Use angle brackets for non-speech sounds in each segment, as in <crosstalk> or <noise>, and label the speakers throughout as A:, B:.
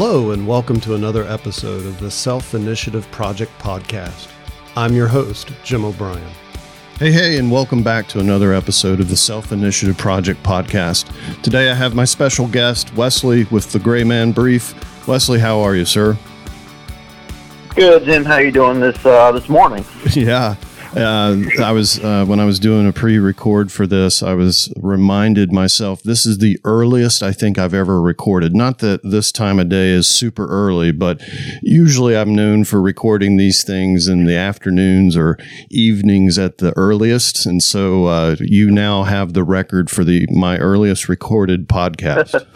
A: Hello, and welcome to another episode of the Self Initiative Project Podcast. I'm your host, Jim O'Brien.
B: Hey, hey, and welcome back to another episode of the Self Initiative Project Podcast. Today I have my special guest, Wesley, with the Gray Man Brief. Wesley, how are you, sir?
C: Good, Jim. How are you doing this uh, this morning? <laughs>
B: Yeah, uh, I was uh, when I was doing a pre-record for this, I was reminded myself this is the earliest I think I've ever recorded. Not that this time of day is super early, but usually I'm known for recording these things in the afternoons or evenings at the earliest, and so uh, you now have the record for the my earliest recorded podcast.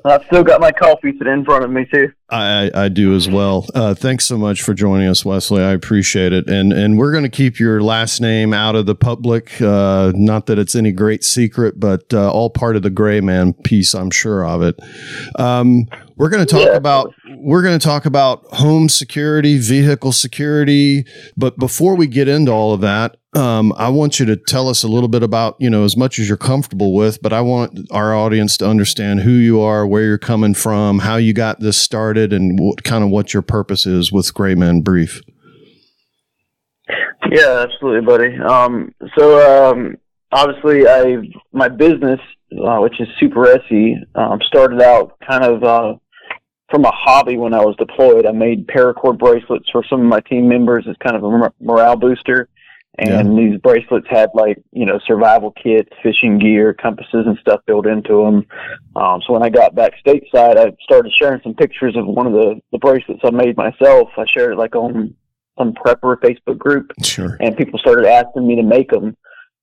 B: <laughs>
C: I've still got my coffee sitting in front of me too.
B: I, I do as well. Uh, thanks so much for joining us, Wesley. I appreciate it. And and we're going to keep your last name out of the public. Uh, not that it's any great secret, but uh, all part of the Gray Man piece. I'm sure of it. Um, we're going to talk yeah. about we're going to talk about home security, vehicle security. But before we get into all of that, um, I want you to tell us a little bit about, you know, as much as you're comfortable with, but I want our audience to understand who you are, where you're coming from, how you got this started, and what kind of what your purpose is with Gray Man Brief.
C: Yeah, absolutely, buddy. Um, so um, obviously, I my business, uh, which is Superesse, um, started out kind of uh, from a hobby when I was deployed. I made paracord bracelets for some of my team members as kind of a morale booster and yeah. these bracelets had like you know survival kits, fishing gear, compasses, and stuff built into them. Um, so when I got back stateside, I started sharing some pictures of one of the the bracelets I made myself. I shared it like on some prepper Facebook group,
B: sure.
C: and people started asking me to make them.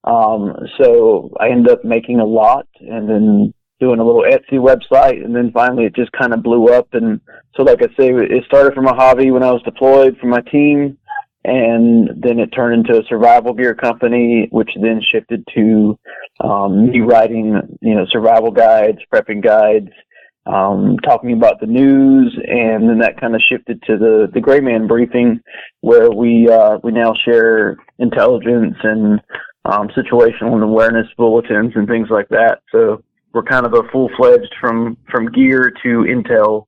C: Um, so I ended up making a lot, and then doing a little Etsy website, and then finally it just kind of blew up. And so, like I say, it started from a hobby when I was deployed for my team and then it turned into a survival gear company, which then shifted to um, me writing, you know, survival guides, prepping guides, um, talking about the news, and then that kind of shifted to the the Gray Man briefing, where we uh, we now share intelligence and um, situational awareness bulletins and things like that. So we're kind of a full fledged from from gear to intel.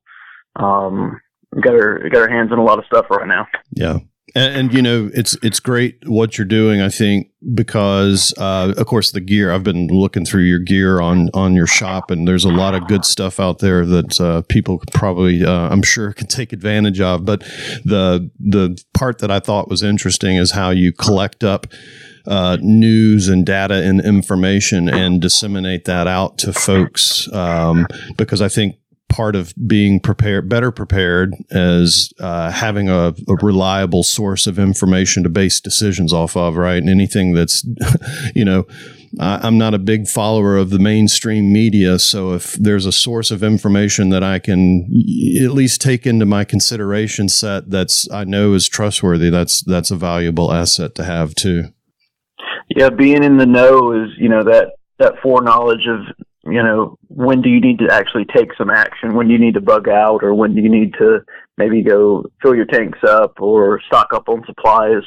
C: Um, got our got our hands on a lot of stuff right now.
B: Yeah, and, and, you know, it's it's great what you're doing. I think because, uh, of course, the gear. I've been looking through your gear on on your shop, and there's a lot of good stuff out there that uh, people probably, uh, I'm sure, <laughs> can take advantage of. But the the part that I thought was interesting is how you collect up. Uh, news and data and information and disseminate that out to folks um, because I think part of being prepared, better prepared, as uh, having a, a, reliable source of information to base decisions off of, right? And anything that's, <laughs> you know, I, am not a big follower of the mainstream media. So if there's a source of information that I can at least take into my consideration set that's I know is trustworthy, that's that's a valuable asset to have too.
C: Yeah, being in the know is you know that that foreknowledge of you know, when do you need to actually take some action? When do you need to bug out, or when do you need to maybe go fill your tanks up or stock up on supplies?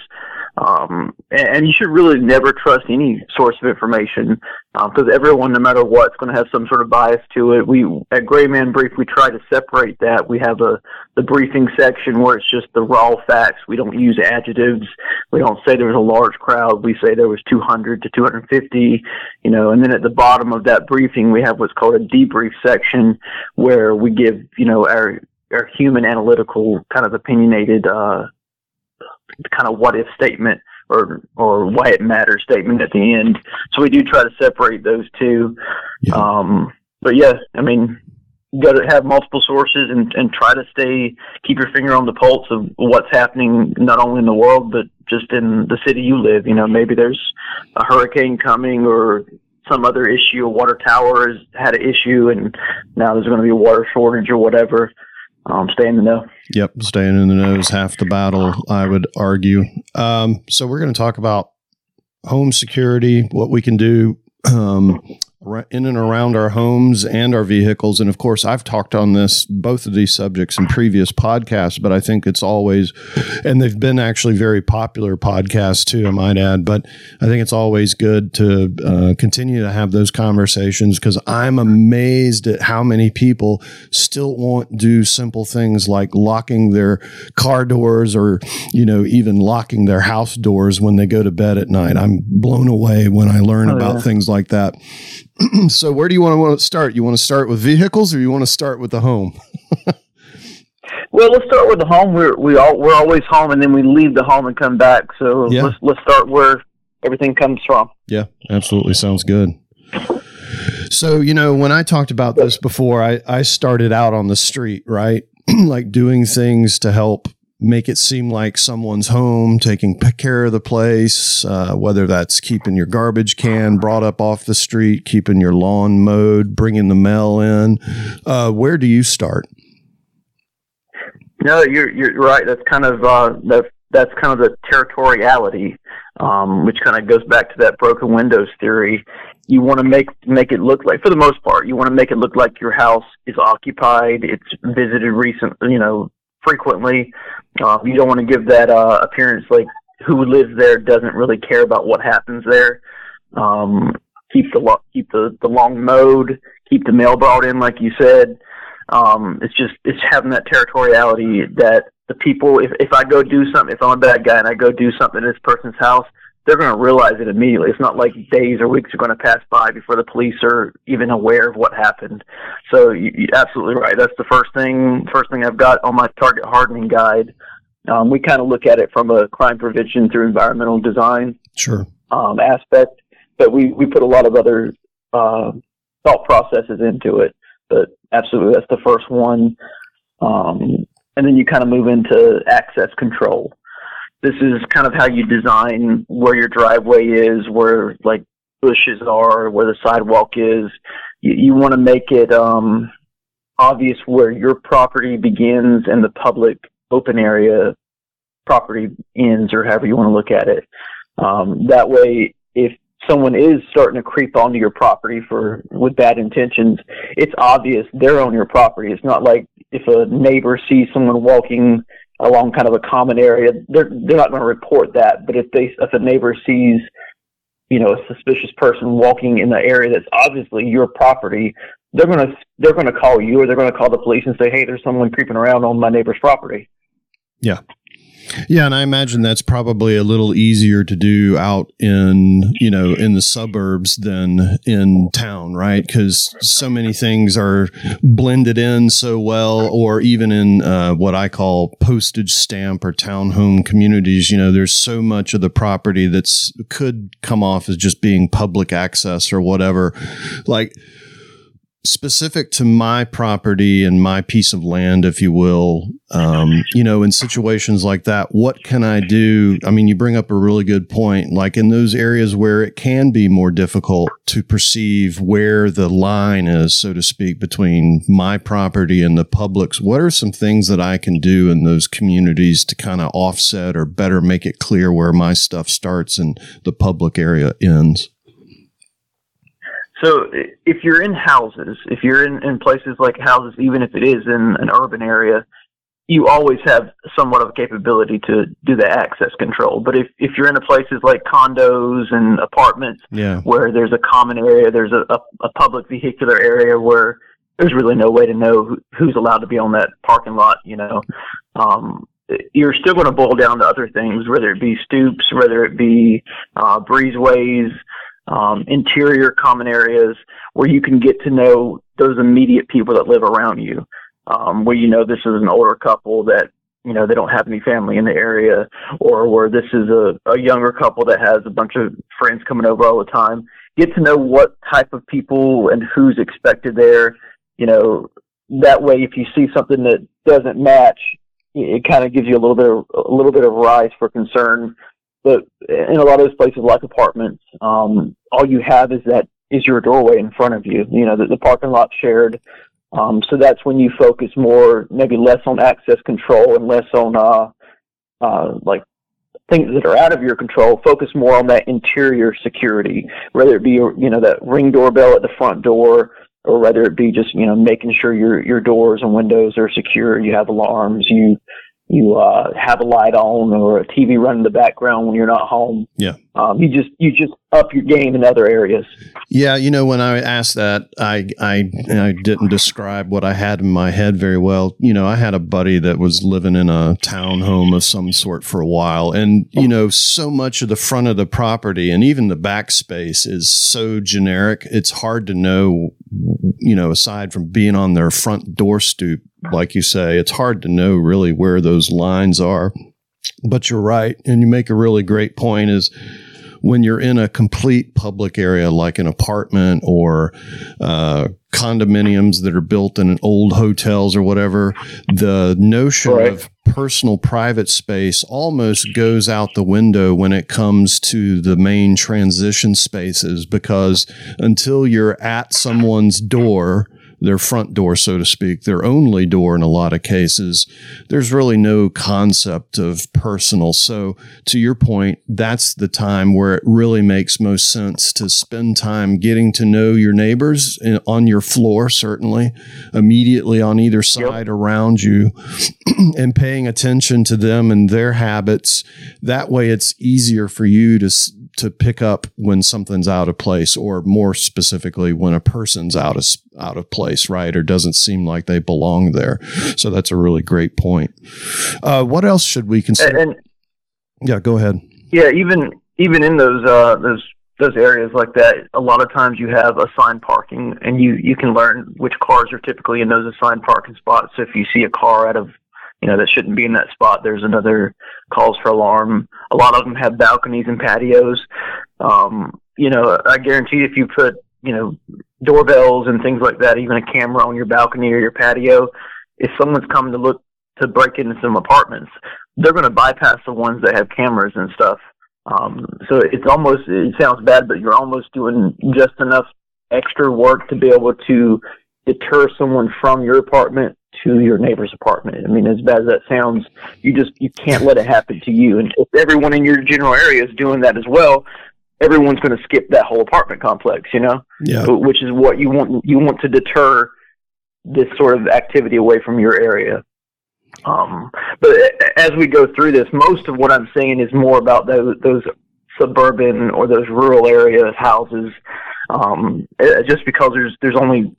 C: Um, and, and, you should really never trust any source of information because um, everyone, no matter what, is going to have some sort of bias to it. We at Gray Man Brief, we try to separate that. We have a the briefing section where it's just the raw facts. We don't use adjectives. We don't say there was a large crowd. We say there was 200 to 250. You know, and then at the bottom of that briefing, we have what's called a debrief section where we give you know our our human analytical kind of opinionated uh, kind of what if statement or or why it matters statement at the end. So we do try to separate those two. Yeah. Um, but yeah, I mean, you got to have multiple sources and and try to stay keep your finger on the pulse of what's happening not only in the world but just in the city you live. You know, maybe there's a hurricane coming or some other issue. A water tower has had an issue, and now there's going to be a water shortage or whatever um, stay in the know.
B: Yep, staying in the know is half the battle, I would argue. Um, so we're going to talk about home security, what we can do um, in and around our homes and our vehicles. And of course, I've talked on this, both of these subjects in previous podcasts, but I think it's always, and they've been actually very popular podcasts too, I might add. But I think it's always good to uh, continue to have those conversations because I'm amazed at how many people still won't do simple things like locking their car doors or, you know, even locking their house doors when they go to bed at night. I'm blown away when I learn oh, about yeah. things like that. <clears throat> so where do you want to start? You want to start with vehicles or you want to start with the home? <laughs>
C: well, let's start with the home. We're we all we're always home, and then we leave the home and come back. So yeah. let's let's start where everything comes from.
B: Yeah, absolutely sounds good. So you know, when I talked about this before, I I started out on the street, right, <clears throat> like doing things to help make it seem like someone's home, taking care of the place, uh, whether that's keeping your garbage can brought up off the street, keeping your lawn mowed, bringing the mail in. Uh, where do you start?
C: No, you're you're right. That's kind of uh, that's that's kind of the territoriality, um, which kind of goes back to that broken windows theory. You want to make make it look like, for the most part, you want to make it look like your house is occupied, it's visited recent, you know, frequently. Uh, you don't want to give that uh, appearance like who lives there doesn't really care about what happens there. Um, keep the lo- keep the the long mode, keep the mail brought in, like you said. Um, it's just it's having that territoriality that the people. If if I go do something, if I'm a bad guy and I go do something in this person's house, they're going to realize it immediately. It's not like days or weeks are going to pass by before the police are even aware of what happened. So you, you're absolutely right. That's the first thing. First thing I've got on my target hardening guide. Um, we kind of look at it from a crime prevention through environmental design
B: sure
C: um, aspect, but we we put a lot of other uh, thought processes into it. But absolutely, that's the first one. Um, and then you kind of move into access control this is kind of how you design where your driveway is, where like bushes are, where the sidewalk is. You, you want to make it um, obvious where your property begins and the public open area property ends, or however you want to look at it. Um, that way, if someone is starting to creep onto your property for with bad intentions, it's obvious they're on your property. It's not like if a neighbor sees someone walking along kind of a common area, they're they're not going to report that. But if they if a neighbor sees you know a suspicious person walking in the area that's obviously your property, they're to they're going to call you or they're going to call the police and say, hey, there's someone creeping around on my neighbor's property.
B: Yeah. Yeah, and I imagine that's probably a little easier to do out in, you know, in the suburbs than in town, right? Because so many things are blended in so well, or even in uh, what I call postage stamp or townhome communities, you know, there's so much of the property that's could come off as just being public access or whatever. Like, specific to my property and my piece of land, if you will, um, you know, in situations like that, what can I do? I mean, you bring up a really good point. Like in those areas where it can be more difficult to perceive where the line is, so to speak, between my property and the public's, what are some things that I can do in those communities to kind of offset or better make it clear where my stuff starts and the public area ends?
C: So if you're in houses, if you're in, in places like houses, even if it is in an urban area, you always have somewhat of a capability to do the access control. But if, if you're in places like condos and apartments
B: yeah.
C: where there's a common area, there's a, a, a public vehicular area where there's really no way to know who, who's allowed to be on that parking lot, you know, um, you're still going to boil down to other things, whether it be stoops, whether it be uh, breezeways, um, interior common areas where you can get to know those immediate people that live around you. Um, where you know this is an older couple that you know they don't have any family in the area, or where this is a, a younger couple that has a bunch of friends coming over all the time. Get to know what type of people and who's expected there. You know that way, if you see something that doesn't match, it kind of gives you a little bit of a little bit of rise for concern but in a lot of those places, like apartments, um, all you have is that is your doorway in front of you. You know, the, the parking lot shared. Um, so that's when you focus more, maybe less on access control and less on uh, uh, like things that are out of your control. Focus more on that interior security, whether it be you know that ring doorbell at the front door, or whether it be just you know making sure your your doors and windows are secure. You have alarms. You you uh, have a light on or a TV running in the background when you're not home.
B: Yeah.
C: Um, you just you just up your game in other areas.
B: Yeah, you know, when I asked that, I I I didn't describe what I had in my head very well. You know, I had a buddy that was living in a townhome of some sort for a while, and you know, so much of the front of the property and even the back space is so generic. It's hard to know. You know, aside from being on their front door stoop, like you say, it's hard to know really where those lines are. But you're right, and you make a really great point. Is when you're in a complete public area like an apartment or uh, condominiums that are built in old hotels or whatever, the notion right. of personal private space almost goes out the window when it comes to the main transition spaces because until you're at someone's door, their front door, so to speak, their only door in a lot of cases, there's really no concept of personal. So, to your point, that's the time where it really makes most sense to spend time getting to know your neighbors on your floor, certainly, immediately on either side yep. around you, <clears throat> and paying attention to them and their habits. That way, it's easier for you to to pick up when something's out of place, or more specifically, when a person's out of out of place, right, or doesn't seem like they belong there. So that's a really great point. Uh, what else should we consider? And, yeah, go ahead.
C: Yeah, even even in those uh, those those areas like that, a lot of times you have assigned parking, and you you can learn which cars are typically in those assigned parking spots. So if you see a car out of you know that shouldn't be in that spot, there's another calls for alarm. A lot of them have balconies and patios. Um, you know, I guarantee if you put you know doorbells and things like that, even a camera on your balcony or your patio, if someone's coming to look to break into some apartments, they're going to bypass the ones that have cameras and stuff. Um, so it's almost it sounds bad, but you're almost doing just enough extra work to be able to deter someone from your apartment to your neighbor's apartment. I mean, as bad as that sounds, you just you can't let it happen to you. And if everyone in your general area is doing that as well, everyone's going to skip that whole apartment complex. You know,
B: yeah.
C: Which is what you want. You want to deter this sort of activity away from your area. Um, but as we go through this, most of what I'm saying is more about those, those suburban or those rural area houses. Um, just because there's there's only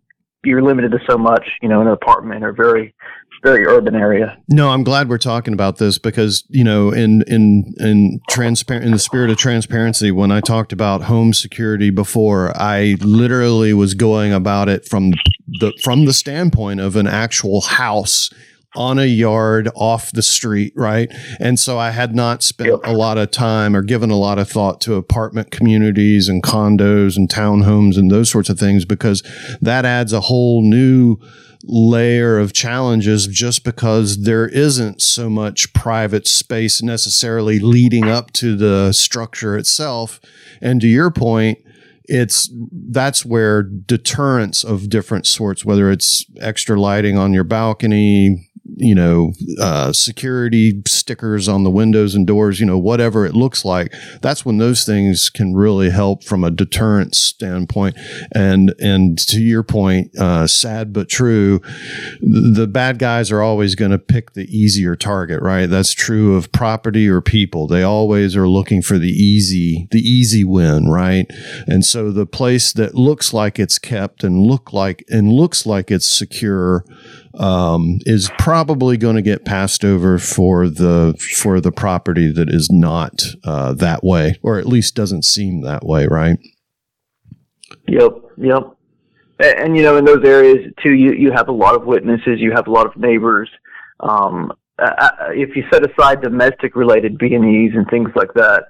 C: you're limited to so much, you know, in an apartment or very very urban area.
B: No, I'm glad we're talking about this because you know, in in in transparent in the spirit of transparency, when I talked about home security before, I literally was going about it from the from the standpoint of an actual house on a yard off the street, right? And so I had not spent a lot of time or given a lot of thought to apartment communities and condos and townhomes and those sorts of things because that adds a whole new layer of challenges just because there isn't so much private space necessarily leading up to the structure itself. And to your point, it's that's where deterrence of different sorts, whether it's extra lighting on your balcony, you know, uh, security stickers on the windows and doors, you know, whatever it looks like. That's when those things can really help from a deterrent standpoint. And, and to your point, uh, sad but true, the bad guys are always going to pick the easier target, right? That's true of property or people. They always are looking for the easy, the easy win, right? And so the place that looks like it's kept and look like, and looks like it's secure, um, is probably going to get passed over for the for the property that is not uh, that way, or at least doesn't seem that way, right?
C: Yep, yep. And, and you know, in those areas too, you you have a lot of witnesses, you have a lot of neighbors. Um, uh, if you set aside domestic related B and E's and things like that,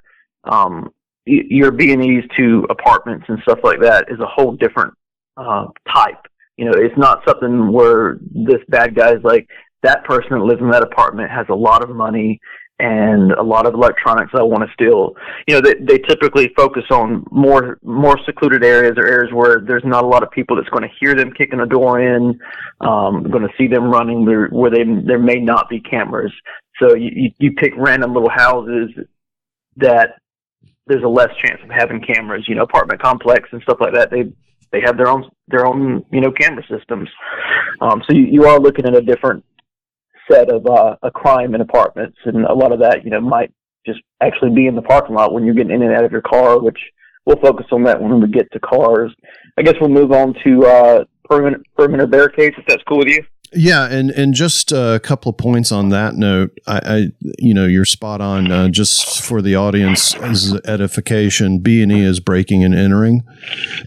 C: um, your B and E's to apartments and stuff like that is a whole different uh, type you know, it's not something where this bad guy is like that person that lives in that apartment has a lot of money and a lot of electronics I want to steal. You know, they they typically focus on more more secluded areas or areas where there's not a lot of people that's going to hear them kicking a door in, um, going to see them running where, where they there may not be cameras. So you you, you pick random little houses that there's a less chance of having cameras. You know, apartment complex and stuff like that. They they have their own their own you know camera systems. Um, so you, you are looking at a different set of uh, a crime in apartments, and a lot of that you know might just actually be in the parking lot when you're getting in and out of your car, which we'll focus on that when we get to cars. I guess we'll move on to uh, perimeter, perimeter barricades if that's cool with you.
B: Yeah, and and just a couple of points on that note. I, I you know, you're spot on. Uh, just for the audience edification, B and E is breaking and entering.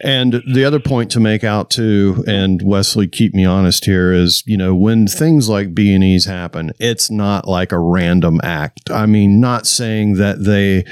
B: And the other point to make out too, and Wesley, keep me honest here, is you know when things like B and E's happen, it's not like a random act. I mean, not saying that they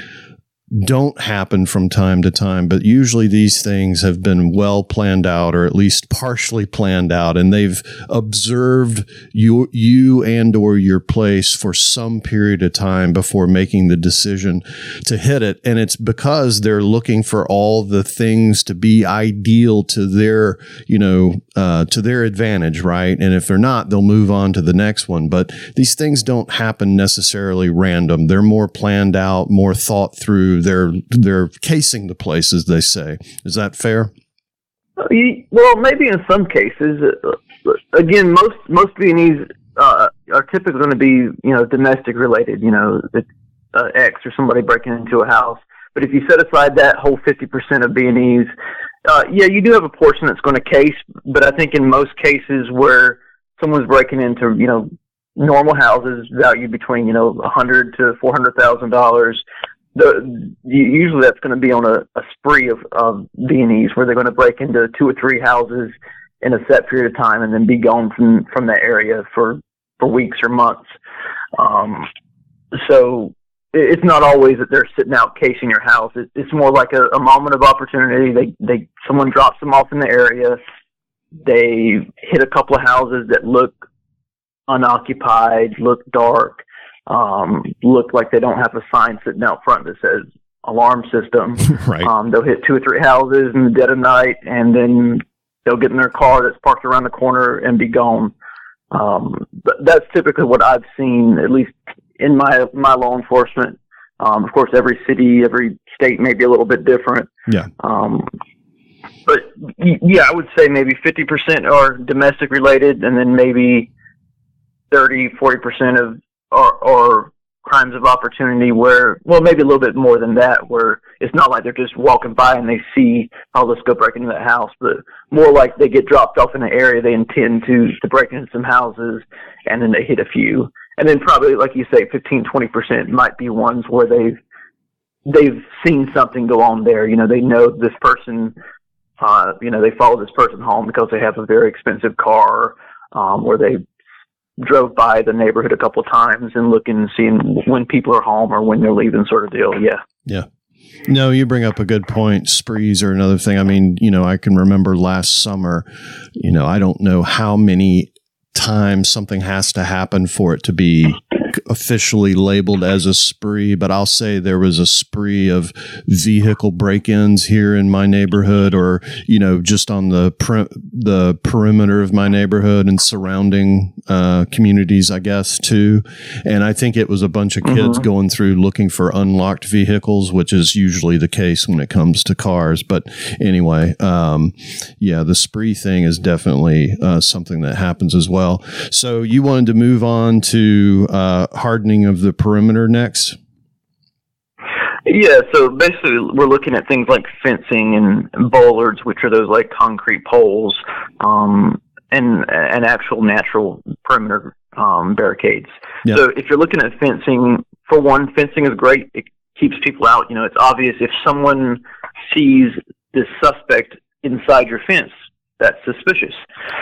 B: don't happen from time to time, but usually these things have been well planned out or at least partially planned out and they've observed you, you and or your place for some period of time before making the decision to hit it. And it's because they're looking for all the things to be ideal to their, you know, uh, to their advantage, right? And if they're not, they'll move on to the next one. But these things don't happen necessarily random. They're more planned out, more thought through they're they're casing the place, as they say. Is that fair?
C: Uh, well, maybe in some cases. Uh, again, most most B&Es uh, are typically going to be you know domestic related. You know, the uh, ex or somebody breaking into a house. But if you set aside that whole fifty percent of B&Es, uh, yeah, you do have a portion that's going to case. But I think in most cases where someone's breaking into you know normal houses valued between you know hundred to four hundred thousand dollars the usually that's going to be on a, a spree of, of B&Es where they're going to break into two or three houses in a set period of time and then be gone from from that area for for weeks or months. Um, so it's not always that they're sitting out casing your house. It, it's more like a, a moment of opportunity. They they someone drops them off in the area. They hit a couple of houses that look unoccupied, look dark um, look like they don't have a sign sitting out front that says alarm system. <laughs>
B: right.
C: Um, they'll hit two or three houses in the dead of night, and then they'll get in their car that's parked around the corner and be gone. Um, but that's typically what I've seen, at least in my my law enforcement. Um, of course, every city, every state may be a little bit different.
B: Yeah.
C: Um, but yeah, I would say maybe 50% are domestic related, and then maybe 30, 40% of or, or crimes of opportunity where, well, maybe a little bit more than that, where it's not like they're just walking by and they see, oh, let's go break into that house, but more like they get dropped off in an area they intend to, to break into some houses and then they hit a few. And then probably, like you say, 15, 20% might be ones where they've, they've seen something go on there. You know, they know this person, uh, you know, they follow this person home because they have a very expensive car, um, where they drove by the neighborhood a couple times and looking and seeing when people are home or when they're leaving, sort of deal. Yeah.
B: Yeah. No, you bring up a good point. Sprees are another thing. I mean, you know, I can remember last summer, you know, I don't know how many times something has to happen for it to be officially labeled as a spree, but I'll say there was a spree of vehicle break-ins here in my neighborhood, or you know, just on the per- the perimeter of my neighborhood and surrounding uh, communities, I guess too. And I think it was a bunch of kids mm-hmm. going through looking for unlocked vehicles, which is usually the case when it comes to cars. But anyway, um, yeah, the spree thing is definitely uh, something that happens as well. So you wanted to move on to uh, hardening of the perimeter next?
C: Yeah, so basically we're looking at things like fencing and bollards, which are those like concrete poles, um, and and actual natural perimeter um, barricades. Yep. So if you're looking at fencing, for one, fencing is great. It keeps people out. You know, it's obvious if someone sees this suspect inside your fence, that's suspicious.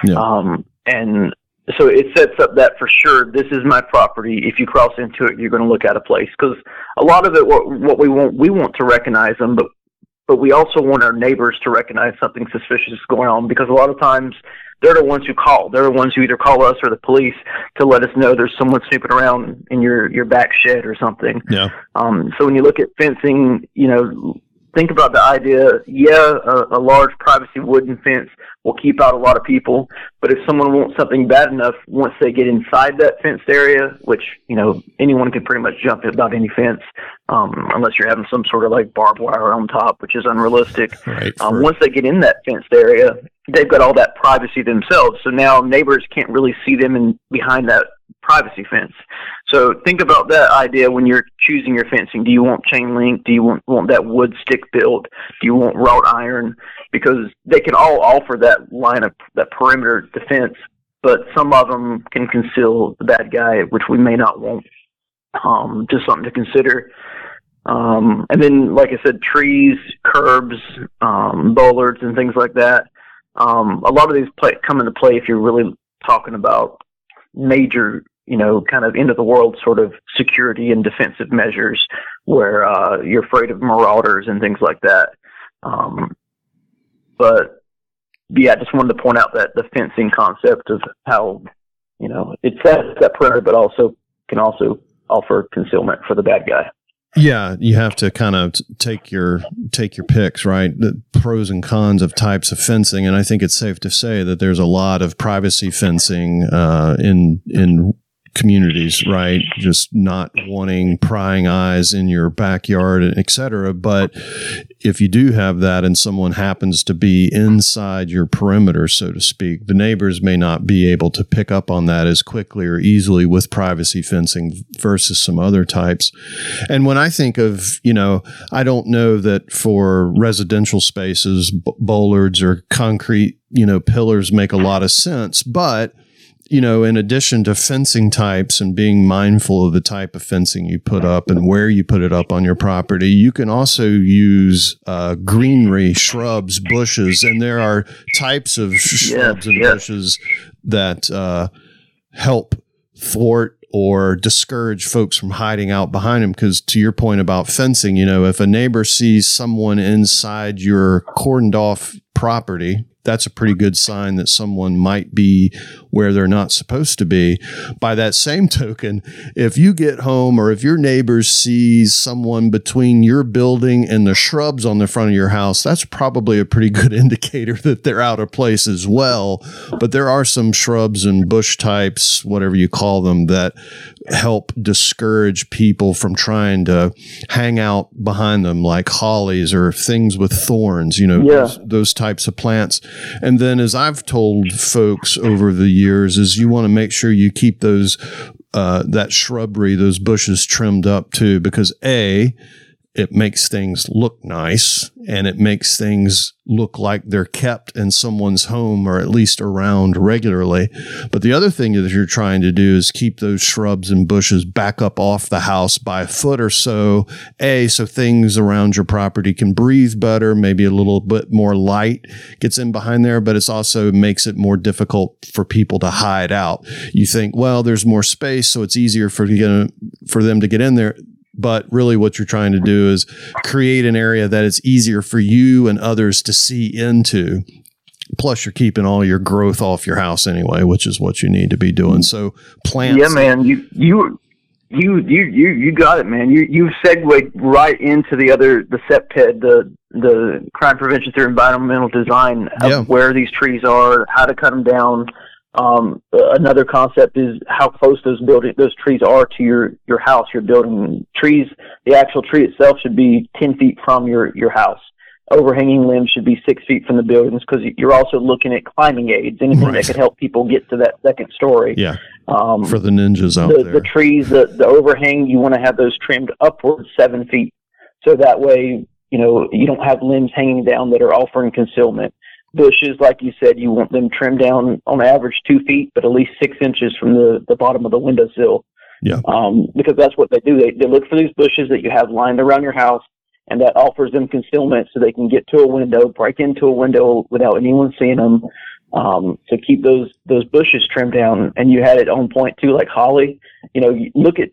C: Yeah. Um, and so it sets up that for sure this is my property. If you cross into it you're going to look at a place. Because a lot of it what, what we want we want to recognize them but but we also want our neighbors to recognize something suspicious going on because a lot of times they're the ones who call. They're the ones who either call us or the police to let us know there's someone snooping around in your your back shed or something.
B: Yeah.
C: Um so when you look at fencing you know think about the idea. Yeah, a, a large privacy wooden fence will keep out a lot of people, but if someone wants something bad enough, once they get inside that fenced area, which you know anyone can pretty much jump about any fence, um, unless you're having some sort of like barbed wire on top, which is unrealistic.
B: Right.
C: Um, once they get in that fenced area, they've got all that privacy themselves. So now neighbors can't really see them in behind that privacy fence. So think about that idea when you're choosing your fencing. Do you want chain link? Do you want, want that wood stick built? Do you want wrought iron? Because they can all offer that line of that perimeter defense, but some of them can conceal the bad guy, which we may not want. Um, just something to consider. Um, and then, like I said, trees, curbs, um, bollards, and things like that. Um, a lot of these play, come into play if you're really talking about major, you know, kind of end of the world sort of security and defensive measures where uh, you're afraid of marauders and things like that. Um, but yeah, I just wanted to point out that the fencing concept of how, you know, it sets that perimeter, but also can also offer concealment for the bad guy.
B: Yeah, you have to kind of take your take your picks, right? The pros and cons of types of fencing, and I think it's safe to say that there's a lot of privacy fencing uh, in in communities, right? Just not wanting prying eyes in your backyard, et cetera. But if you do have that and someone happens to be inside your perimeter, so to speak, the neighbors may not be able to pick up on that as quickly or easily with privacy fencing versus some other types. And when I think of, you know, I don't know that for residential spaces, bollards or concrete, you know, pillars make a lot of sense, but you know, in addition to fencing types and being mindful of the type of fencing you put up and where you put it up on your property, you can also use uh, greenery, shrubs, bushes, and there are types of shrubs and bushes that uh, help thwart or discourage folks from hiding out behind them. Because to your point about fencing, you know, if a neighbor sees someone inside your cordoned off property, that's a pretty good sign that someone might be where they're not supposed to be. By that same <laughs> token, if you get home or if your neighbor sees someone between your building and the shrubs on the front of your house, that's probably a pretty <laughs> good indicator that they're out of place as well. But there are some shrubs and bush types, whatever you call them, that help discourage people from trying to hang out behind them, like hollies or things with thorns, you know, yeah. those, those types of plants. And then, as I've told folks over the years, is you want to make sure you keep those uh, that shrubbery, those bushes trimmed up too, because a it makes things look nice and it makes things look like they're kept in someone's home or at least around regularly. But the other thing that you're trying to do is keep those shrubs and bushes back up off the house by a foot or so. A, so things around your property can breathe better, maybe a little bit more light gets in behind there, but it's also makes it more difficult for people to hide out. You think, well, there's more space, so it's easier for, for them to get in there but really what you're trying to do is create an area that it's easier for you and others to see into. Plus you're keeping all your growth off your house anyway which is what you need to be doing. So plants
C: yeah man you you you you you you got it man. You you segued right into the other the CPTED the the crime prevention through environmental design of yeah. where these trees are how to cut them down um, another concept is how close those building those trees are to your your house. Your building trees, the actual tree itself should be ten feet from your your house. Overhanging limbs should be six feet from the buildings because you're also looking at climbing aids, anything right. that could help people get to that second story.
B: Yeah. Um, For the ninjas out
C: the,
B: there,
C: the trees, the the overhang, you want to have those trimmed upwards seven feet, so that way you know you don't have limbs hanging down that are offering concealment bushes, like you said, you want them trimmed down on average two feet, but at least six inches from the, the bottom of the windowsill.
B: Yeah.
C: Um, because that's what they do. They, they look for these bushes that you have lined around your house, and that offers them concealment so they can get to a window, break into a window without anyone seeing them. Um, to keep those those bushes trimmed down, and you had it on point too, like holly. You know, you look at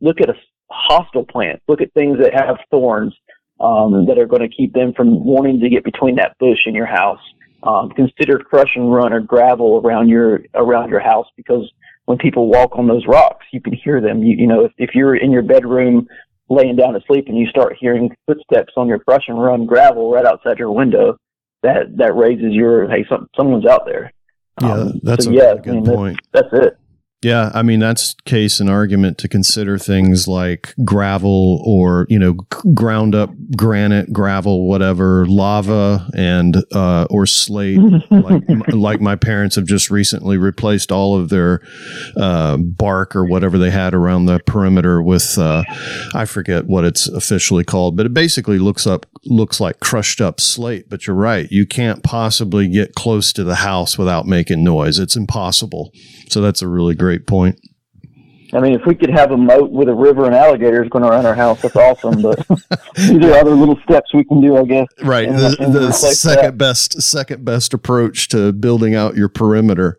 C: look at a hostile plant. Look at things that have thorns um, that are going to keep them from wanting to get between that bush and your house. Um, consider crush and run or gravel around your around your house because when people walk on those rocks, you can hear them. You, you know, if, if you're in your bedroom laying down to sleep and you start hearing footsteps on your crush and run gravel right outside your window, that that raises your hey, some, someone's out there.
B: Yeah,
C: Um,
B: that's
C: so
B: a
C: yeah,
B: really
C: I
B: good
C: mean,
B: point.
C: That's it.
B: Yeah, I mean that's case and argument to consider things like gravel or you know ground up granite, gravel, whatever, lava and uh, or slate. like <laughs> like my parents have just recently replaced all of their uh, bark or whatever they had around the perimeter with uh, I forget what it's officially called, but it basically looks up looks like crushed up slate. But you're right, you can't possibly get close to the house without making noise. It's impossible. So that's a really great point.
C: I mean, if we could have a moat with a river and alligators going around our house, that's awesome. But <laughs> these are other little steps we can do, I guess.
B: Right.
C: And-
B: The,
C: and
B: the second
C: that.
B: best second best approach to building out your perimeter.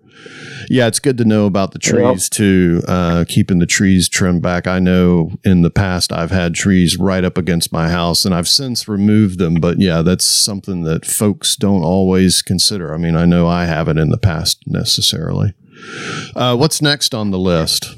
B: Yeah, it's good to know about the trees too. Uh, keeping the trees trimmed back. I know in the past I've had trees right up against my house, and I've since removed them. But yeah, that's something that folks don't always consider. I mean, I know I haven't in the past necessarily. Uh, what's next on the list?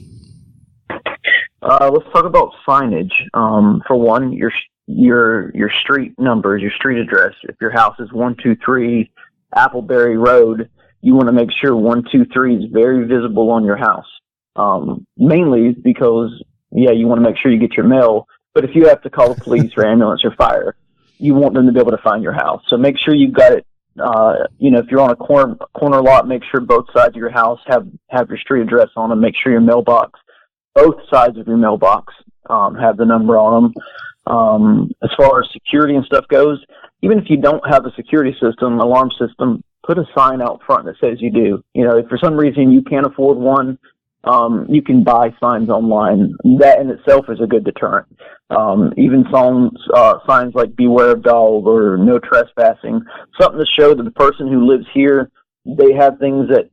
C: Uh, let's talk about signage. Um, for one, your your your street numbers, your street address. If your house is one two three Appleberry Road, you want to make sure one two three is very visible on your house. Um, mainly because yeah, you want to make sure you get your mail. But if you have to call the police or ambulance or fire, you want them to be able to find your house. So make sure you've got it. Uh, you know, if you're on a corner corner lot, make sure both sides of your house have have your street address on them. Make sure your mailbox both sides of your mailbox um, have the number on them. Um, as far as security and stuff goes, even if you don't have a security system, alarm system, put a sign out front that says you do. You know, if for some reason you can't afford one, um, you can buy signs online. That in itself is a good deterrent. Um, even signs, uh, signs like "Beware of dog" or "No trespassing," something to show that the person who lives here they have things that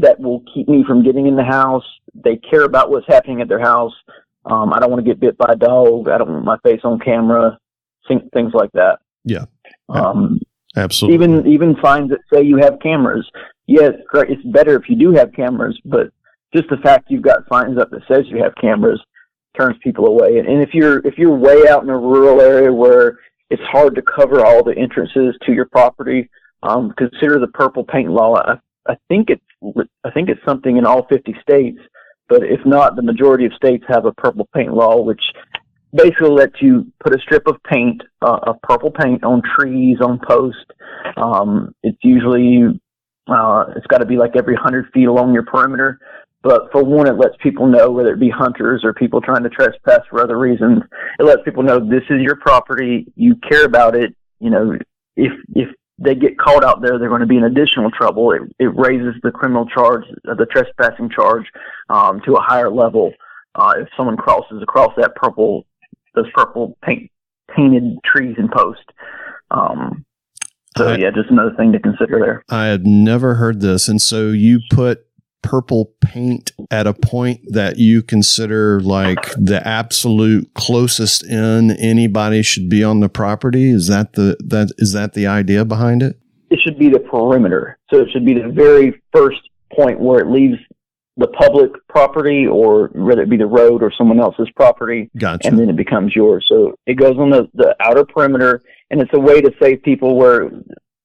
C: that will keep me from getting in the house. They care about what's happening at their house. Um, I don't want to get bit by a dog. I don't want my face on camera. Things like that.
B: Yeah.
C: Um,
B: Absolutely.
C: even even signs that say you have cameras. Yeah, it's. It's better if you do have cameras, but just the fact you've got signs up that says you have cameras turns people away. And if you're if you're way out in a rural area where it's hard to cover all the entrances to your property, um, consider the purple paint law. I, I think it's I think it's something in all 50 states, but if not, the majority of states have a purple paint law, which basically lets you put a strip of paint, uh, of purple paint, on trees, on posts. Um, it's usually uh, it's got to be like every hundred feet along your perimeter. But for one, it lets people know, whether it be hunters or people trying to trespass for other reasons, it lets people know this is your property. You care about it. You know, if if they get caught out there, they're going to be in additional trouble. It, it raises the criminal charge, uh, the trespassing charge, um, to a higher level. Uh, if someone crosses across that purple, those purple paint painted trees and posts. Um, so
B: I-
C: yeah, just another thing to consider there.
B: I had never heard this. And so you put purple paint at a point that you consider like the absolute closest in anybody should be on the property. Is that the that is that the idea behind it?
C: It should be the perimeter. So it should be the very first point where it leaves the public property or whether it be the road or someone else's property
B: Gotcha.
C: and then it becomes yours. So it goes on the, the outer perimeter, and it's a way to save people where,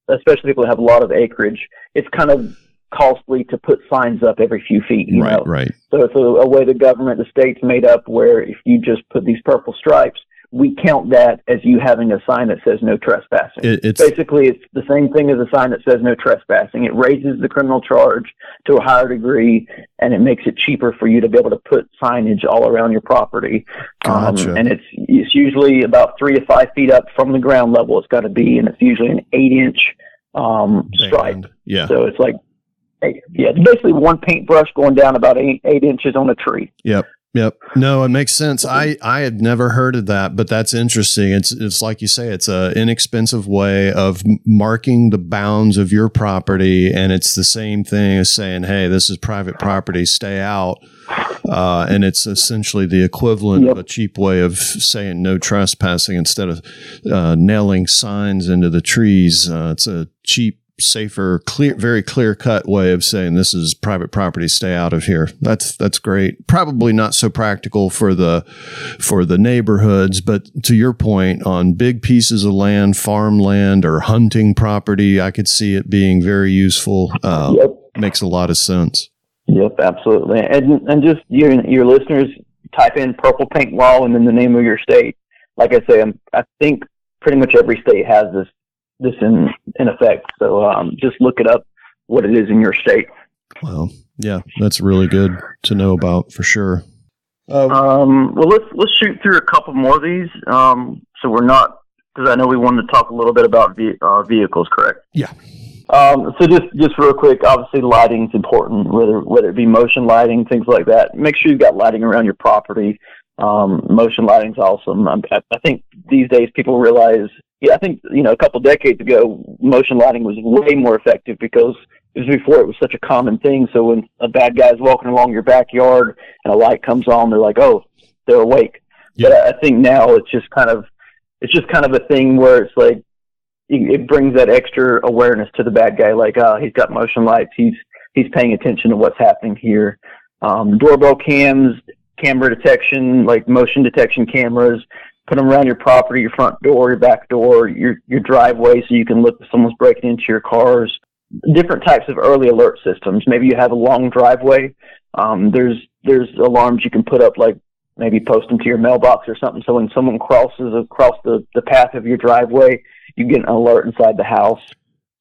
C: especially people who have a lot of acreage, it's kind of costly to put signs up every few feet. You
B: right,
C: know?
B: right.
C: So it's a, a way the government, the state's made up where if you just put these purple stripes, we count that as you having a sign that says no trespassing.
B: It, it's
C: Basically, it's the same thing as a sign that says no trespassing. It raises the criminal charge to a higher degree, and it makes it cheaper for you to be able to put signage all around your property.
B: Gotcha.
C: Um, and it's it's usually about three to five feet up from the ground level. It's got to be, and it's usually an eight inch um, stripe.
B: Yeah.
C: So it's like, yeah, basically one paintbrush going down about eight eight inches on a tree.
B: Yep. Yep. No, it makes sense. I I had never heard of that, but that's interesting. It's it's like you say, it's a inexpensive way of marking the bounds of your property, and it's the same thing as saying, "Hey, this is private property. Stay out." Uh, and it's essentially the equivalent of a cheap way of saying no trespassing instead of uh, nailing signs into the trees. Uh, it's a cheap safer, clear, very clear cut way of saying this is private property. Stay out of here. That's that's great. Probably not so practical for the for the neighborhoods, but to your point on big pieces of land, farmland or hunting property, I could see it being very useful. Uh, yep. Makes a lot of sense.
C: Yep, absolutely. And and just your your listeners type in purple paint law and then the name of your state. Like I say, I'm, I think pretty much every state has this this in in effect. So um, just look it up what it is in your state.
B: Wow, yeah, that's really good to know about for sure.
C: Uh, um, well, let's let's shoot through a couple more of these. Um, so we're not because I know we wanted to talk a little bit about ve- uh, vehicles, correct?
B: Yeah.
C: Um, so just just real quick, obviously lighting is important, whether whether it be motion lighting, things like that. Make sure you've got lighting around your property. Um, motion lighting is awesome. I, I think these days people realize yeah, I think you know a couple decades ago, motion lighting was way more effective because it was before it was such a common thing. So when a bad guy's walking along your backyard and a light comes on, they're like, "Oh, they're awake." Yeah. But I think now it's just kind of it's just kind of a thing where it's like it brings that extra awareness to the bad guy. Like, oh, he's got motion lights. He's he's paying attention to what's happening here. Um, doorbell cams, camera detection, like motion detection cameras, put them around your property, your front door, your back door, your your driveway, so you can look if someone's breaking into your cars. Different types of early alert systems. Maybe you have a long driveway. Um, there's there's alarms you can put up, like maybe post them to your mailbox or something. So when someone crosses across the the path of your driveway, you get an alert inside the house.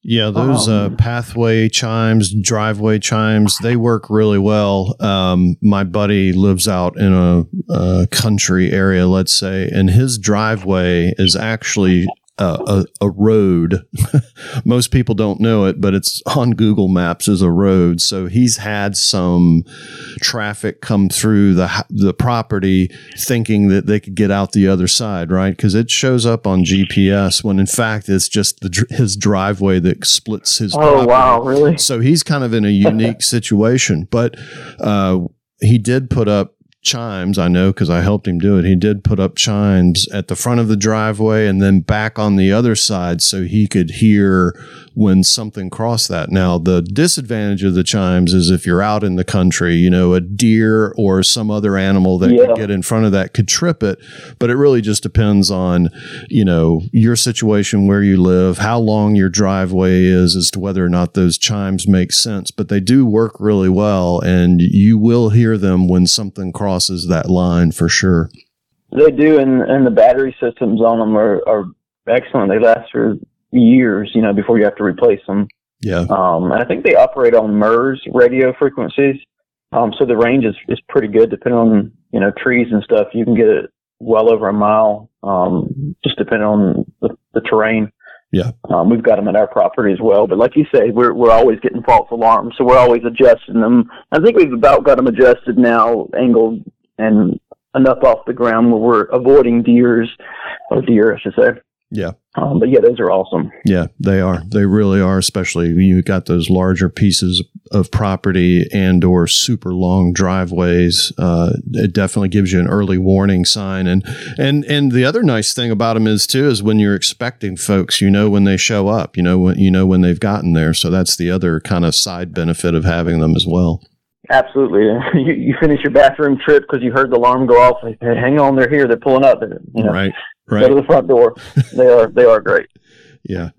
B: Yeah, those uh, pathway chimes, driveway chimes, they work really well. Um, my buddy lives out in a, a, country area, let's say, and his driveway is actually a, a, road. <laughs> Most people don't know it, but it's on Google Maps as a road. So he's had some traffic come through the the property, thinking that they could get out the other side, right? Because it shows up on GPS when in fact it's just the, his driveway that splits his.
C: Oh
B: property.
C: wow! Really?
B: So he's kind of in a unique situation, but uh, he did put up chimes. I know because I helped him do it. He did put up chimes at the front of the driveway and then back on the other side so he could hear when something crossed that. Now, the disadvantage of the chimes is if you're out in the country, you know, a deer or some other animal that yeah. could get in front of that could trip it. But it really just depends on, you know, your situation, where you live, how long your driveway is, as to whether or not those chimes make sense. But they do work really well, and you will hear them when something crosses that line for sure.
C: They do, and, and the battery systems on them are, are excellent. They last for years, you know, before you have to replace them.
B: Yeah.
C: Um, and I think they operate on MURS radio frequencies. Um, so the range is, is pretty good depending on, you know, trees and stuff. You can get it well over a mile, um, just depending on the, the terrain.
B: Yeah.
C: Um, we've got them at our property as well. But like you say, we're, we're always getting false alarms. So we're always adjusting them. I think we've about got them adjusted now, angled and enough off the ground where we're avoiding deers or deer, I should say.
B: Yeah.
C: Um, but yeah, those are awesome.
B: Yeah, they are. They really are. Especially you've got those larger pieces of property and or super long driveways. Uh, it definitely gives you an early warning sign. And and and the other nice thing about them is too is when you're expecting folks, you know when they show up. You know when you know when they've gotten there. So that's the other kind of side benefit of having them as well.
C: Absolutely. <laughs> You, you finish your bathroom trip because you heard the alarm go off. Hey, hang on, they're here. They're pulling up. You know,
B: right. Right.
C: Go to the front door. <laughs> they are they are great.
B: Yeah.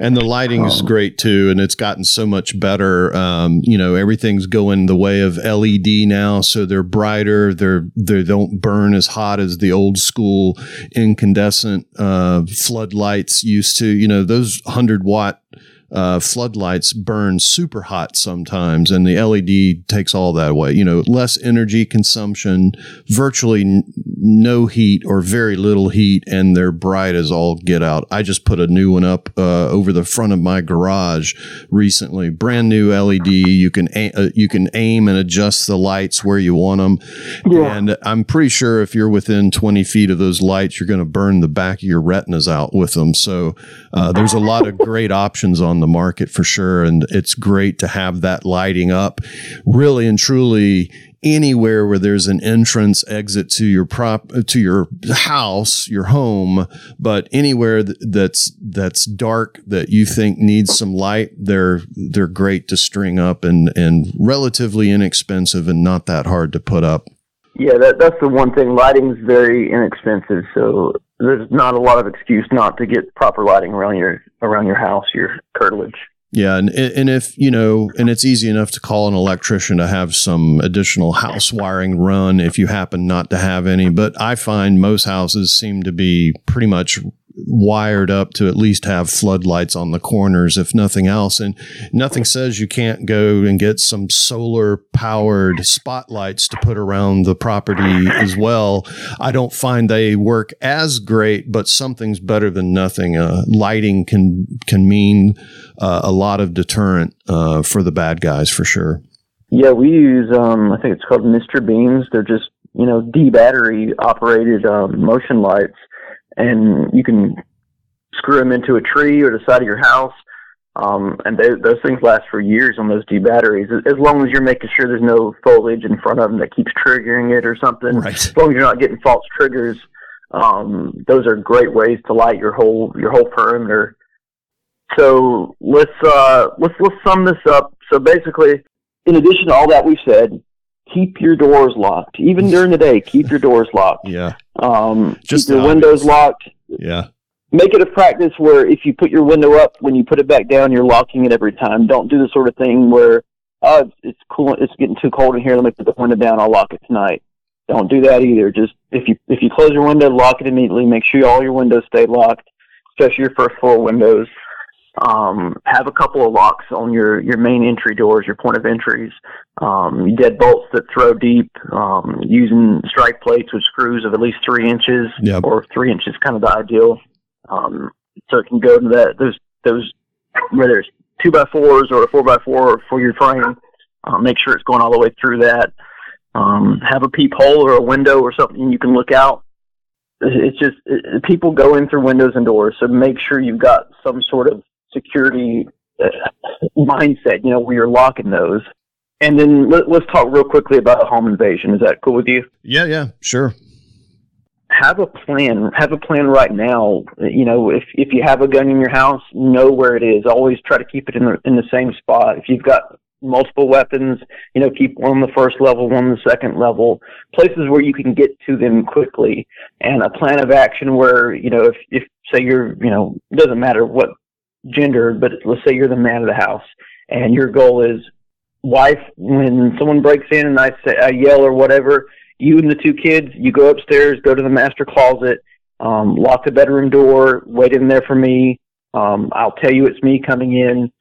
B: And the lighting is um, great too, and it's gotten so much better. Um, you know, everything's going the way of LED now, so they're brighter. They're they don't burn as hot as the old school incandescent uh, floodlights used to. You know, those hundred watt uh, floodlights burn super hot sometimes, and the LED takes all that away. You know, less energy consumption, virtually n- no heat or very little heat, and they're bright as all get out. I just put a new one up uh, over the front of my garage recently, brand new LED. You can a- uh, you can aim and adjust the lights where you want them, yeah. and I'm pretty sure if you're within 20 feet of those lights, you're going to burn the back of your retinas out with them. So uh, there's a lot of great options on the market for sure. And it's great to have that lighting up really and truly anywhere where there's an entrance exit to your prop to your house your home but anywhere that's that's dark that you think needs some light they're they're great to string up and and relatively inexpensive and not that hard to put up
C: yeah that that's the one thing lighting's very inexpensive so there's not a lot of excuse not to get proper lighting around your around your house your curtilage
B: yeah, and and if you know, and it's easy enough to call an electrician to have some additional house wiring run if you happen not to have any. But I find most houses seem to be pretty much wired up to at least have floodlights on the corners, if nothing else. And nothing says you can't go and get some solar powered spotlights to put around the property as well. I don't find they work as great, but something's better than nothing. Uh, lighting can can mean uh, a lot of deterrent uh, for the bad guys for sure.
C: Yeah, we use um, I think it's called Mr. Beams. They're just you know D battery operated um, motion lights and you can screw them into a tree or the side of your house. Um, and they, those things last for years on those D batteries, as long as you're making sure there's no foliage in front of them that keeps triggering it or something.
B: Right.
C: As long as you're not getting false triggers, um, those are great ways to light your whole your whole perimeter. So let's uh, let's let's sum this up. So basically, in addition to all that we've said, keep your doors locked. Even <laughs> during the day, keep your doors locked.
B: Yeah.
C: Um,
B: Just
C: your
B: obvious.
C: windows locked.
B: Yeah.
C: Make it a practice where if you put your window up, when you put it back down, you're locking it every time. Don't do the sort of thing where, oh, it's, it's cool, it's getting too cold in here. Let me put the window down. I'll lock it tonight. Don't do that either. Just if you if you close your window, lock it immediately. Make sure all your windows stay locked, especially your first floor windows. Um, have a couple of locks on your, your main entry doors, your point of entries. Um, dead bolts that throw deep, um, using strike plates with screws of at least three inches
B: Yep.
C: or three inches, kind of the ideal. Um, so it can go to that, those, those, whether it's two by fours or a four by four for your frame, uh, make sure it's going all the way through that. Um, have a peephole or a window or something you can look out it's just it, people go in through windows and doors so make sure you've got some sort of security uh, mindset you know where you're locking those. And then let, let's talk real quickly about home invasion. Is that cool with you?
B: Yeah. Yeah. Sure.
C: have a plan. Have a plan right now. You know if if you have a gun in your house know where it is. Always try to keep it in the in the same spot. If you've got multiple weapons you know keep one on the first level one on the second level. Places where you can get to them quickly. And a plan of action where you know if if say you're you know it doesn't matter what gender but let's say you're the man of the house and your goal is wife when someone breaks in and I say I yell or whatever you and the two kids, you go upstairs, go to the master closet, um, lock the bedroom door, wait in there for me. Um, I'll tell you it's me coming in.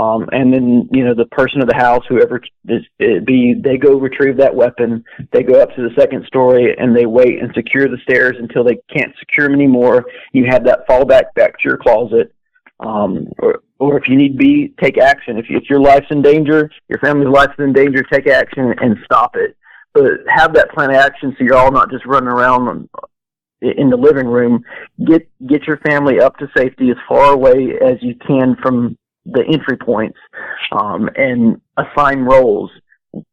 C: Um, and then, you know, the person of the house, whoever it be, they go retrieve that weapon. They go up to the second story and they wait and secure the stairs until they can't secure them anymore. You have that fallback back to your closet. Um, or, or if you need be, take action. If, if your life's in danger, your family's life's in danger, take action and stop it but have that plan of action so you're all not just running around in the living room. Get get your family up to safety as far away as you can from the entry points, um, and assign roles.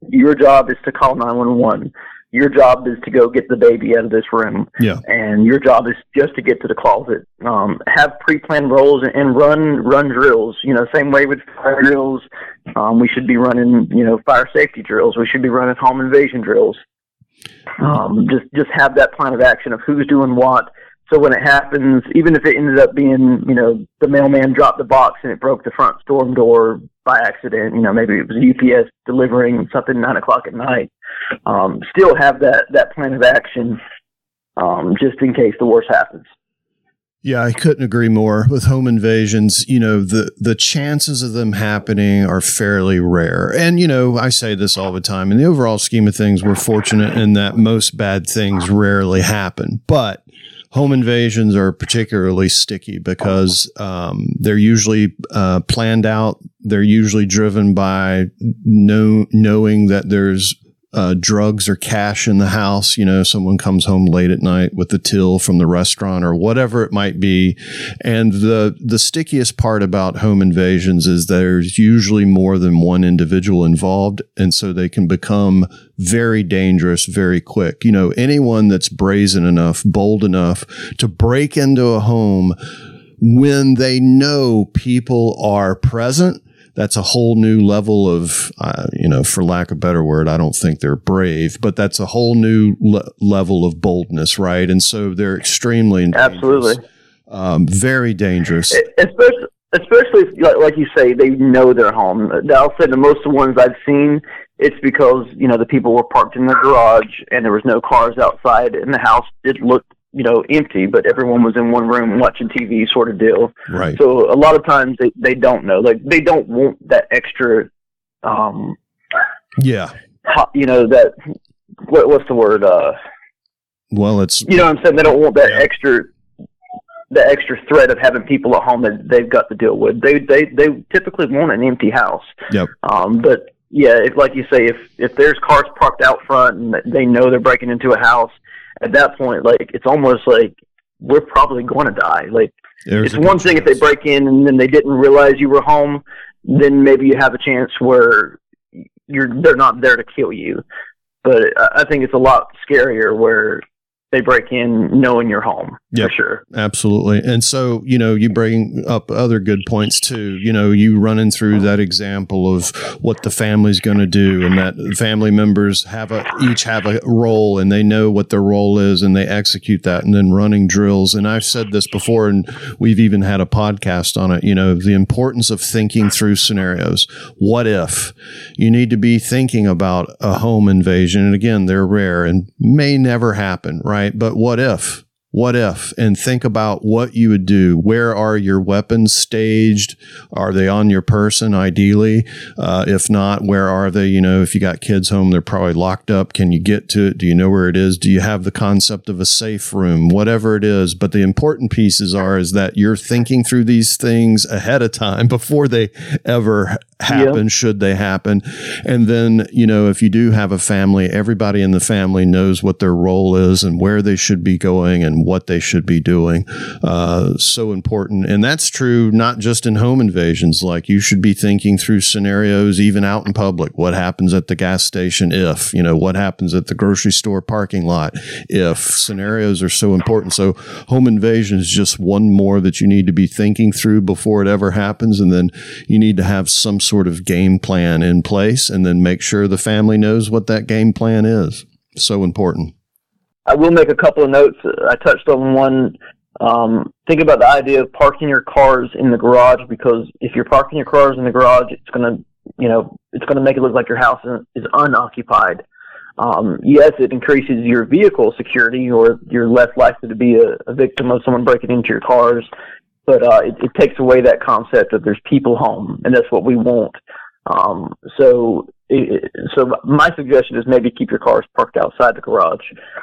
C: Your job is to call 911. Your job is to go get the baby out of this room,
B: Yeah.
C: and your job is just to get to the closet. Um, have pre-planned roles and, and run run drills. You know, same way with fire drills. Um, we should be running, you know, fire safety drills. We should be running home invasion drills. Um, just just have that plan of action of who's doing what. So when it happens, even if it ended up being, you know, the mailman dropped the box and it broke the front storm door by accident, you know, maybe it was UPS delivering something nine o'clock at night. Um, still have that that plan of action, um, just in case the worst happens.
B: Yeah, I couldn't agree more. With home invasions, you know, the the chances of them happening are fairly rare. And you know, I say this all the time. In the overall scheme of things, we're fortunate in that most bad things rarely happen. But home invasions are particularly sticky because um, they're usually uh, planned out. They're usually driven by know, knowing that there's uh, drugs or cash in the house. You know, someone comes home late at night with the till from the restaurant or whatever it might be. And the the stickiest part about home invasions is there's usually more than one individual involved, and so they can become very dangerous very quick. You know, anyone that's brazen enough, bold enough to break into a home when they know people are present that's a whole new level of, uh, you know, for lack of a better word, I don't think they're brave, but that's a whole new le- level of boldness, right? And so they're extremely
C: absolutely
B: um, very dangerous,
C: especially. Especially like you say, they know their home. I'll say the most of the ones I've seen, it's because you know the people were parked in their garage and there was no cars outside, and the house it looked you know, empty, but everyone was in one room watching TV sort of deal.
B: Right.
C: So a lot of times they, they don't know, like they don't want that extra, um,
B: yeah,
C: you know, that, what, what's the word? Uh,
B: well, it's,
C: you know what I'm saying? They don't want that yeah. extra, the extra threat of having people at home that they've got to deal with. They, they, they typically want an empty house.
B: Yep.
C: Um, but yeah, if, like you say, if, if there's cars parked out front and they know they're breaking into a house, at that point, like it's almost like we're probably going to die. Like There's it's one thing chance. if they break in and then they didn't realize you were home, then maybe you have a chance where you're they're not there to kill you. But I think it's a lot scarier where they break in knowing you're home for sure.
B: Absolutely. And so, you know, you bring up other good points too. You know, you running through that example of what the family's going to do and that family members have a each have a role and they know what their role is and they execute that and then running drills. And I've said this before and we've even had a podcast on it, you know, the importance of thinking through scenarios. What if you need to be thinking about a home invasion and again, they're rare and may never happen, right? But what if? What if? And think about what you would do. Where are your weapons staged? Are they on your person ideally? Uh, if not where are they? You know if you got kids home they're probably locked up. Can you get to it? Do you know where it is? Do you have the concept of a safe room? Whatever it is. But the important pieces are is that you're thinking through these things ahead of time <laughs> before they ever happen yep. should they happen and then you know if you do have a family everybody in the family knows what their role is and where they should be going and what they should be doing. Uh, so important. And that's true not just in home invasions. Like you should be thinking through scenarios even out in public. What happens at the gas station if, you know, what happens at the grocery store parking lot if scenarios are so important. So home invasion is just one more that you need to be thinking through before it ever happens. And then you need to have some sort of game plan in place and then make sure the family knows what that game plan is. So important.
C: I will make a couple of notes. I touched on one. Um, think about the idea of parking your cars in the garage because if you're parking your cars in the garage, it's going to, you know, it's going to make it look like your house is unoccupied. Um, yes, it increases your vehicle security, or you're less likely to be a, a victim of someone breaking into your cars. But uh, it, it takes away that concept that there's people home, and that's what we want. Um, so so my suggestion is maybe keep your cars parked outside the garage.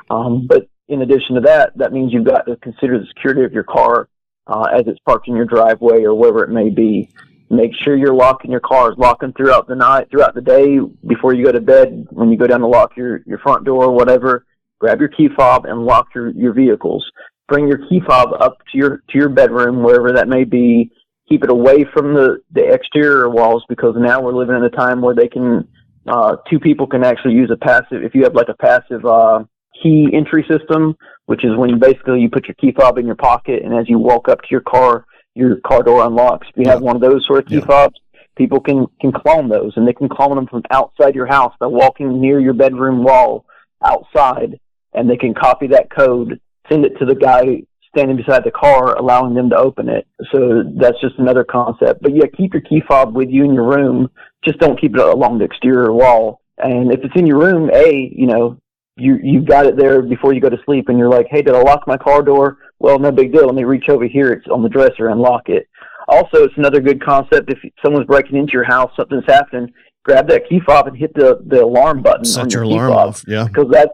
C: Um, but in addition to that, that means you've got to consider the security of your car uh, as it's parked in your driveway or wherever it may be. Make sure you're locking your cars, lock them throughout the night, throughout the day, before you go to bed. When you go down to lock your, your front door or whatever, grab your key fob and lock your, your vehicles. Bring your key fob up to your to your bedroom, wherever that may be. Keep it away from the, the exterior walls because now we're living in a time where they can uh, two people can actually use a passive. If you have like a passive uh, key entry system, which is when you basically you put your key fob in your pocket, and as you walk up to your car, your car door unlocks. If you have one of those sort of key yeah. fobs, people can can clone those, and they can clone them from outside your house by walking near your bedroom wall outside, and they can copy that code, send it to the guy standing beside the car, allowing them to open it. So that's just another concept. But yeah, keep your key fob with you in your room. Just don't keep it along the exterior wall. And if it's in your room, a you know you you've got it there before you go to sleep, and you're like, hey, did I lock my car door? Well, no big deal. Let me reach over here. It's on the dresser and lock it. Also, it's another good concept. If someone's breaking into your house, something's happening, grab that key fob and hit the, the alarm button.
B: Set your, your alarm fob, off, yeah.
C: Because that's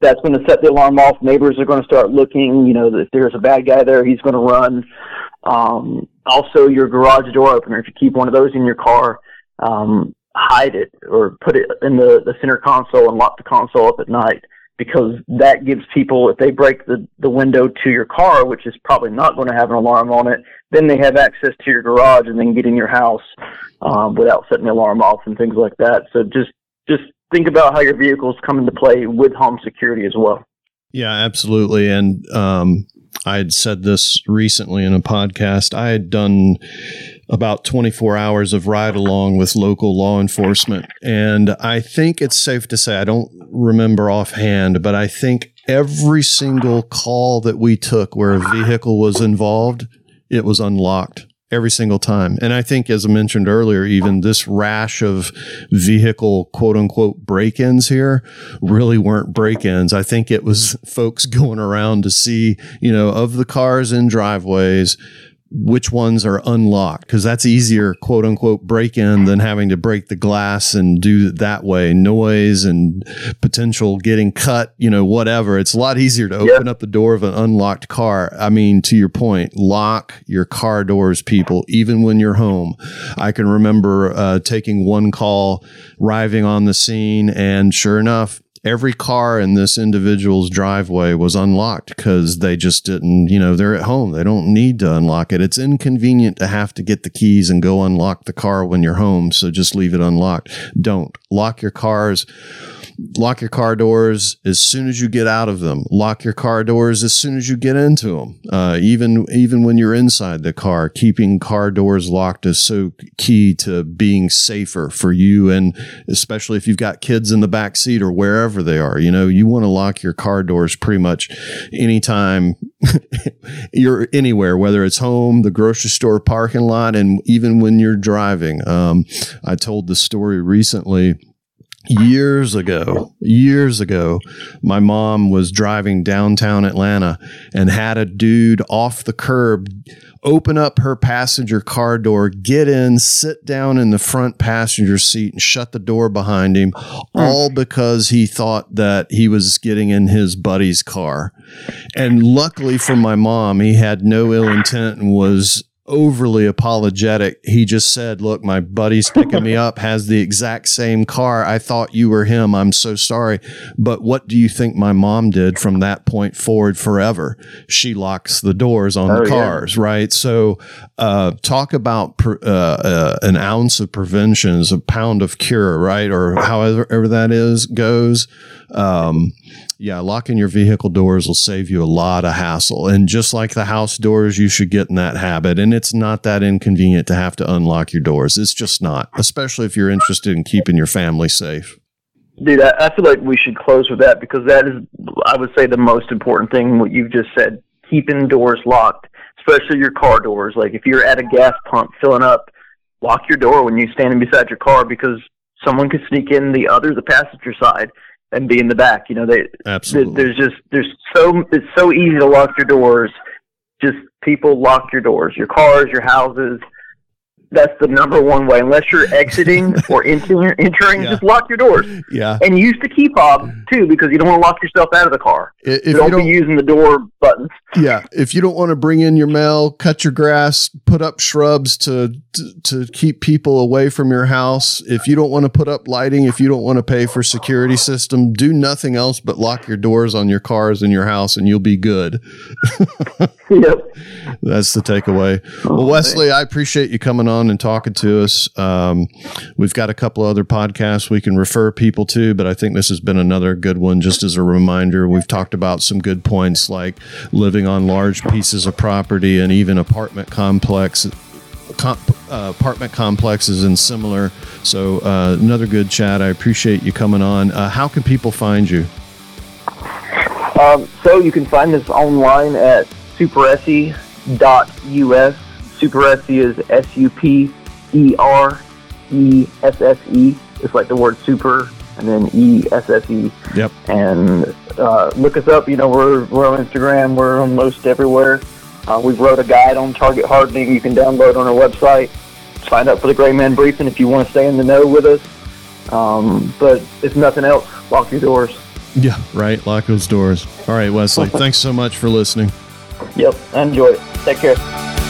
C: that's going to set the alarm off. Neighbors are going to start looking. You know, if there's a bad guy there, he's going to run. Um, also, your garage door opener. If you keep one of those in your car, um, hide it or put it in the, the center console and lock the console up at night because that gives people, if they break the, the window to your car, which is probably not going to have an alarm on it, then they have access to your garage and then get in your house um, without setting the alarm off and things like that. So just just think about how your vehicles come into play with home security as well.
B: Yeah, absolutely. And um, I had said this recently in a podcast. I had done about 24 hours of ride along with local law enforcement. And I think it's safe to say, I don't remember offhand, but I think every single call that we took where a vehicle was involved, it was unlocked every single time. And I think, as I mentioned earlier, even this rash of vehicle quote unquote break ins here really weren't break ins. I think it was folks <laughs> going around to see, you know, of the cars in driveways which ones are unlocked because that's easier quote unquote break in than having to break the glass and do it that way. Noise and potential getting cut you know whatever. It's a lot easier to open up the door of an unlocked car. I mean to your point lock your car doors people even when you're home. I can remember uh, taking one call arriving on the scene and sure enough every car in this individual's driveway was unlocked because they just didn't, you know, they're at home. They don't need to unlock it. It's inconvenient to have to get the keys and go unlock the car when you're home. So just leave it unlocked. Don't lock your cars lock your car doors as soon as you get out of them. Lock your car doors as soon as you get into them. Uh, even even when you're inside the car, keeping car doors locked is so key to being safer for you, and especially if you've got kids in the back seat or wherever they are. You know, you want to lock your car doors pretty much anytime <laughs> you're anywhere, whether it's home, the grocery store parking lot, and even when you're driving. Um, I told the story recently years ago, years ago, my mom was driving downtown Atlanta and had a dude off the curb open up her passenger car door, get in, sit down in the front passenger seat and shut the door behind him, hmm. all because he thought that he was getting in his buddy's car. And luckily for my mom, he had no ill intent and was overly apologetic. He just said, Look, my buddy's picking me up, has the exact same car. I thought you were him. I'm so sorry. But what do you think my mom did from that point forward forever? She locks the doors on oh, the cars, yeah. right? So, uh, talk about uh, uh, an ounce of prevention is a pound of cure, right? Or however that is goes. Um, yeah, locking your vehicle doors will save you a lot of hassle. And just like the house doors, you should get in that habit. And it's not that inconvenient to have to unlock your doors. It's just not, especially if you're interested in keeping your family safe.
C: Dude, I, feel like we should close with that because that is, I would say, the most important thing, what you've just said keeping doors locked, especially your car doors. Like if you're at a gas pump filling up, lock your door when you're standing beside your car because someone could sneak in the other, the passenger side and be in the back. You know, they
B: absolutely.
C: There's just there's so it's so easy to lock your doors. Just people lock your doors, your cars, your houses that's the number one way. Unless you're <laughs> exiting or entering, entering yeah. just lock your doors.
B: Yeah.
C: And use the key fob too, because you don't want to lock yourself out of the car. If, you don't, don't be using the door buttons.
B: Yeah. If you don't want to bring in your mail, cut your grass, put up shrubs to, to to keep people away from your house. If you don't want to put up lighting, if you don't want to pay for security system, do nothing else but lock your doors on your cars in your house, and you'll be good. <laughs>
C: yep.
B: That's the takeaway. Oh, well, Wesley, I appreciate you coming on and talking to us. Um, we've got a couple other podcasts we can refer people to, but I think this has been another good one. Just as a reminder, we've talked about some good points like living on large pieces of property and even apartment complex. uh, apartment complexes and similar. So, uh, another good chat. I appreciate you coming on. Uh, how can people find you?
C: Um, so, you can find us online at superesse.us Superesse is S U P E R E S S E. It's like the word super and then E S S E.
B: Yep.
C: And uh, look us up. You know, we're, we're on Instagram. We're on most everywhere. Uh, we wrote a guide on target hardening you can download on our website. Sign up for the Grayman Briefing if you want to stay in the know with us. Um, but if nothing else, lock your doors.
B: Yeah, right. Lock those doors. All right, Wesley. thanks so much for listening.
C: Yep. Enjoy it. Take care.